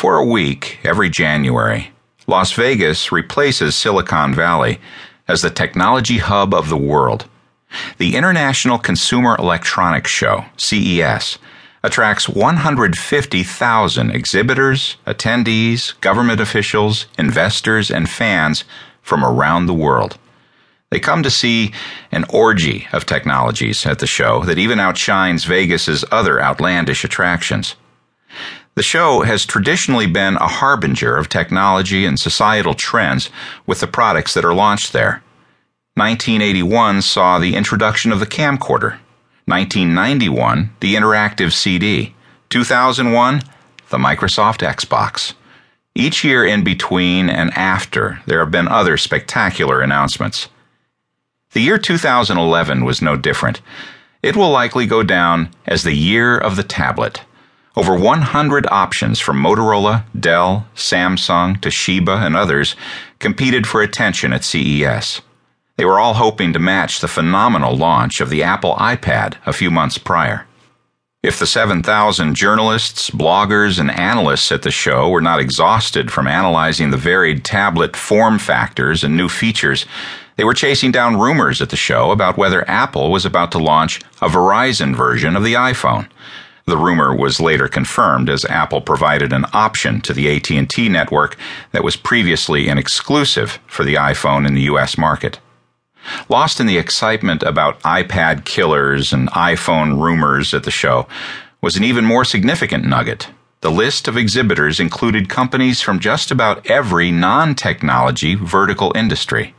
For a week, every January, Las Vegas replaces Silicon Valley as the technology hub of the world. The International Consumer Electronics Show, CES, attracts 150,000 exhibitors, attendees, government officials, investors, and fans from around the world. They come to see an orgy of technologies at the show that even outshines Vegas's other outlandish attractions. The show has traditionally been a harbinger of technology and societal trends with the products that are launched there. 1981 saw the introduction of the camcorder. 1991, the interactive CD. 2001, the Microsoft Xbox. Each year in between and after, there have been other spectacular announcements. The year 2011 was no different. It will likely go down as the year of the tablet. Over 100 options from Motorola, Dell, Samsung, Toshiba, and others competed for attention at CES. They were all hoping to match the phenomenal launch of the Apple iPad a few months prior. If the 7,000 journalists, bloggers, and analysts at the show were not exhausted from analyzing the varied tablet form factors and new features, they were chasing down rumors at the show about whether Apple was about to launch a Verizon version of the iPhone. The rumor was later confirmed as Apple provided an option to the AT&T network that was previously an exclusive for the iPhone in the US market. Lost in the excitement about iPad killers and iPhone rumors at the show was an even more significant nugget. The list of exhibitors included companies from just about every non technology vertical industry.